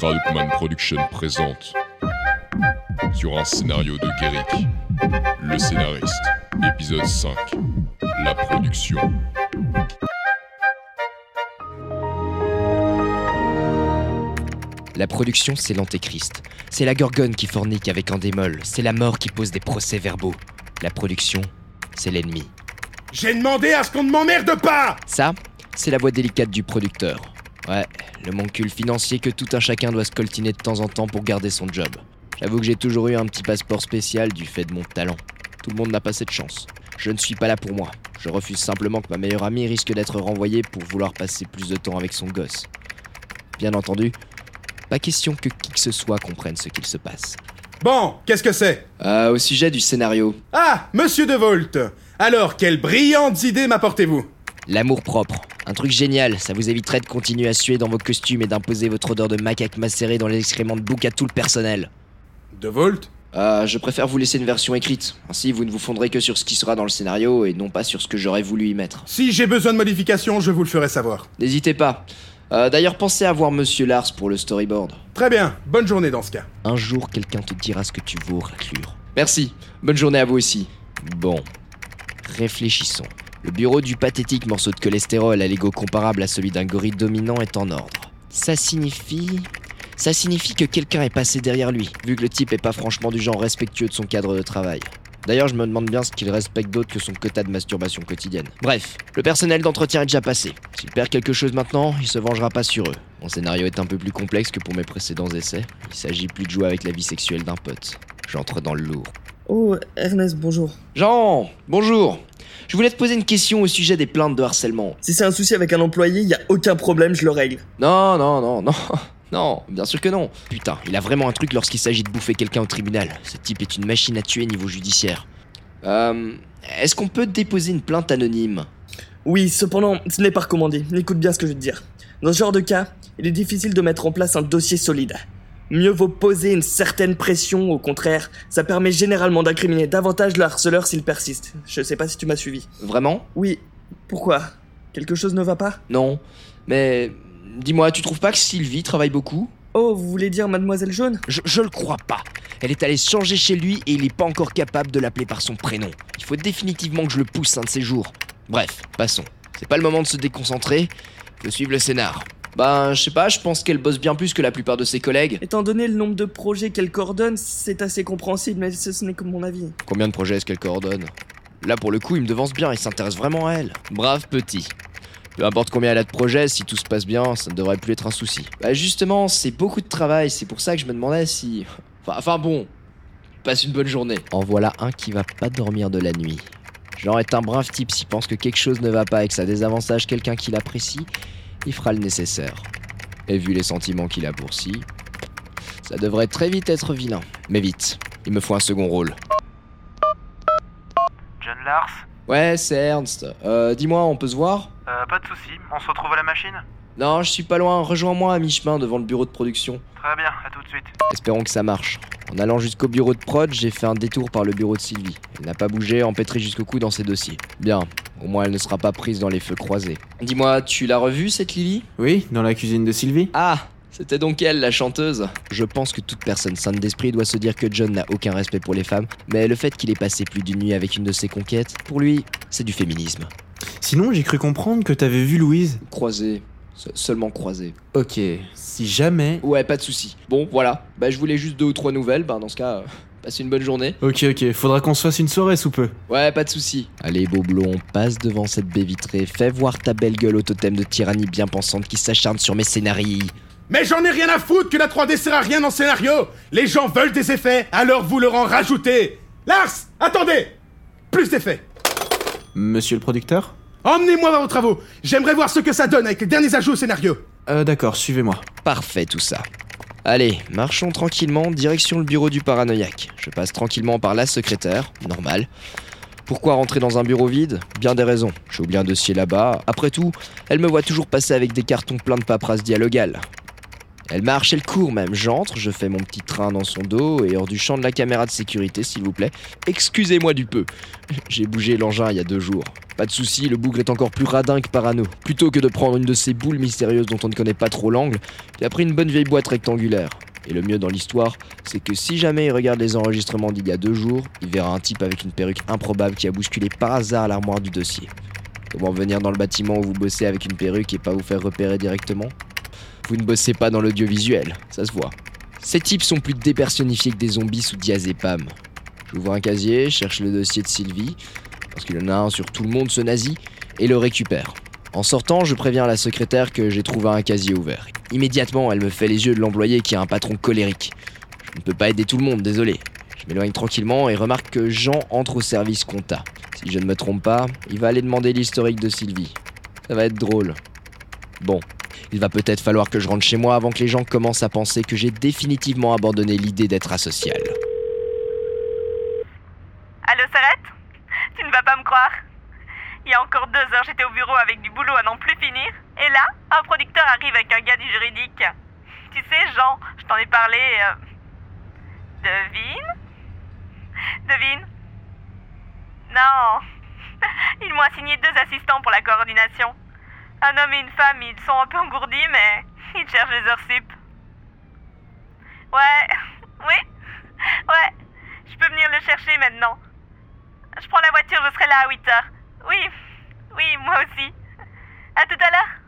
Crowdman Production présente sur un scénario de Guéric, le scénariste, épisode 5, la production. La production, c'est l'antéchrist. C'est la gorgone qui fornique avec un démol. C'est la mort qui pose des procès-verbaux. La production, c'est l'ennemi. J'ai demandé à ce qu'on ne m'emmerde pas Ça, c'est la voix délicate du producteur. Ouais, le moncule financier que tout un chacun doit se coltiner de temps en temps pour garder son job. J'avoue que j'ai toujours eu un petit passeport spécial du fait de mon talent. Tout le monde n'a pas cette chance. Je ne suis pas là pour moi. Je refuse simplement que ma meilleure amie risque d'être renvoyée pour vouloir passer plus de temps avec son gosse. Bien entendu, pas question que qui que ce soit comprenne ce qu'il se passe. Bon, qu'est-ce que c'est? Euh, au sujet du scénario, Ah, monsieur De Volt Alors, quelles brillantes idées m'apportez-vous? L'amour propre. Un truc génial, ça vous éviterait de continuer à suer dans vos costumes et d'imposer votre odeur de macaque macéré dans les excréments de bouc à tout le personnel. De Volt? Euh, je préfère vous laisser une version écrite. Ainsi, vous ne vous fondrez que sur ce qui sera dans le scénario et non pas sur ce que j'aurais voulu y mettre. Si j'ai besoin de modifications, je vous le ferai savoir. N'hésitez pas. Euh, D'ailleurs, pensez à voir Monsieur Lars pour le storyboard. Très bien, bonne journée dans ce cas. Un jour, quelqu'un te dira ce que tu vaux, raclure. Merci. Bonne journée à vous aussi. Bon. Réfléchissons. Le bureau du pathétique morceau de cholestérol à l'ego comparable à celui d'un gorille dominant est en ordre. Ça signifie... Ça signifie que quelqu'un est passé derrière lui, vu que le type est pas franchement du genre respectueux de son cadre de travail. D'ailleurs, je me demande bien ce qu'il respecte d'autre que son quota de masturbation quotidienne. Bref, le personnel d'entretien est déjà passé. S'il perd quelque chose maintenant, il se vengera pas sur eux. Mon scénario est un peu plus complexe que pour mes précédents essais. Il s'agit plus de jouer avec la vie sexuelle d'un pote. J'entre dans le lourd. Oh, Ernest, bonjour. Jean, bonjour. Je voulais te poser une question au sujet des plaintes de harcèlement. Si c'est un souci avec un employé, y a aucun problème, je le règle. Non, non, non, non. Non, bien sûr que non. Putain, il a vraiment un truc lorsqu'il s'agit de bouffer quelqu'un au tribunal. Ce type est une machine à tuer niveau judiciaire. Euh. Est-ce qu'on peut déposer une plainte anonyme? Oui, cependant, ce n'est pas recommandé. Écoute bien ce que je veux te dire. Dans ce genre de cas, il est difficile de mettre en place un dossier solide. Mieux vaut poser une certaine pression, au contraire, ça permet généralement d'incriminer davantage le harceleur s'il persiste. Je sais pas si tu m'as suivi. Vraiment? Oui, pourquoi? Quelque chose ne va pas? Non. Mais. Dis-moi, tu trouves pas que Sylvie travaille beaucoup? Oh, vous voulez dire Mademoiselle Jaune? Je, je le crois pas. Elle est allée se changer chez lui et il est pas encore capable de l'appeler par son prénom. Il faut définitivement que je le pousse un de ces jours. Bref, passons. C'est pas le moment de se déconcentrer. Faut suivre le scénar. Ben, je sais pas, je pense qu'elle bosse bien plus que la plupart de ses collègues. Étant donné le nombre de projets qu'elle coordonne, c'est assez compréhensible, mais ce, ce n'est que mon avis. Combien de projets est-ce qu'elle coordonne? Là, pour le coup, il me devance bien, il s'intéresse vraiment à elle. Brave petit. Peu importe combien elle a de projets, si tout se passe bien, ça ne devrait plus être un souci. Bah justement, c'est beaucoup de travail, c'est pour ça que je me demandais si... Enfin, enfin bon, passe une bonne journée. En voilà un qui va pas dormir de la nuit. Genre est un brave type s'il pense que quelque chose ne va pas et que ça désavantage quelqu'un qu'il apprécie, il fera le nécessaire. Et vu les sentiments qu'il a pour si, ça devrait très vite être vilain. Mais vite, il me faut un second rôle. John Lars Ouais, c'est Ernst. Euh, dis-moi, on peut se voir? Euh, Pas de soucis, on se retrouve à la machine? Non, je suis pas loin. Rejoins-moi à mi-chemin devant le bureau de production. Très bien, à tout de suite. Espérons que ça marche. En allant jusqu'au bureau de prod, j'ai fait un détour par le bureau de Sylvie. Elle n'a pas bougé, empêtrée jusqu'au cou dans ses dossiers. Bien, au moins elle ne sera pas prise dans les feux croisés. Dis-moi, tu l'as revue cette Lily? Oui, dans la cuisine de Sylvie. Ah c'était donc elle, la chanteuse. Je pense que toute personne saine d'esprit doit se dire que John n'a aucun respect pour les femmes, mais le fait qu'il ait passé plus d'une nuit avec une de ses conquêtes, pour lui, c'est du féminisme. Sinon, j'ai cru comprendre que t'avais vu Louise. Croisé. Se- Seulement croisé. Ok, si jamais. Ouais, pas de souci. Bon, voilà. Bah, je voulais juste deux ou trois nouvelles. Bah, dans ce cas, euh, passez une bonne journée. Ok, ok, faudra qu'on se fasse une soirée sous peu. Ouais, pas de souci. Allez, beau blond, passe devant cette baie vitrée. Fais voir ta belle gueule au totem de tyrannie bien pensante qui s'acharne sur mes scénarii. Mais j'en ai rien à foutre que la 3D sert à rien dans le scénario Les gens veulent des effets, alors vous leur en rajoutez Lars Attendez Plus d'effets Monsieur le producteur Emmenez-moi à vos travaux J'aimerais voir ce que ça donne avec les derniers ajouts au scénario Euh, d'accord, suivez-moi. Parfait tout ça. Allez, marchons tranquillement, direction le bureau du paranoïaque. Je passe tranquillement par la secrétaire, normal. Pourquoi rentrer dans un bureau vide? Bien des raisons. J'ai oublié un dossier là-bas. Après tout, elle me voit toujours passer avec des cartons pleins de paperasse dialogale. Elle marche, elle court même. J'entre, je fais mon petit train dans son dos et hors du champ de la caméra de sécurité, s'il vous plaît. Excusez-moi du peu. J'ai bougé l'engin il y a deux jours. Pas de souci, le bougre est encore plus radin que parano. Plutôt que de prendre une de ces boules mystérieuses dont on ne connaît pas trop l'angle, il a pris une bonne vieille boîte rectangulaire. Et le mieux dans l'histoire, c'est que si jamais il regarde les enregistrements d'il y a deux jours, il verra un type avec une perruque improbable qui a bousculé par hasard l'armoire du dossier. Comment venir dans le bâtiment où vous bossez avec une perruque et pas vous faire repérer directement? Vous ne bossez pas dans l'audiovisuel, ça se voit. Ces types sont plus dépersonnifiés que des zombies sous diazépam. J'ouvre un casier, cherche le dossier de Sylvie, parce qu'il en a un sur tout le monde ce nazi, et le récupère. En sortant, je préviens la secrétaire que j'ai trouvé un casier ouvert. Immédiatement, elle me fait les yeux de l'employé qui a un patron colérique. Je ne peux pas aider tout le monde, désolé. Je m'éloigne tranquillement et remarque que Jean entre au service compta. Si je ne me trompe pas, il va aller demander l'historique de Sylvie. Ça va être drôle. Bon, il va peut-être falloir que je rentre chez moi avant que les gens commencent à penser que j'ai définitivement abandonné l'idée d'être asocial. Allô, Sarette? Tu ne vas pas me croire Il y a encore deux heures, j'étais au bureau avec du boulot à n'en plus finir. Et là, un producteur arrive avec un gars du juridique. Tu sais, Jean, je t'en ai parlé. euh, Devine? Devine? Non Ils m'ont assigné deux assistants pour la coordination. Un homme et une femme, ils sont un peu engourdis, mais ils cherchent les heures sup. Ouais, oui, ouais, je peux venir le chercher maintenant. Je prends la voiture, je serai là à 8 heures. Oui, oui, moi aussi. À tout à l'heure.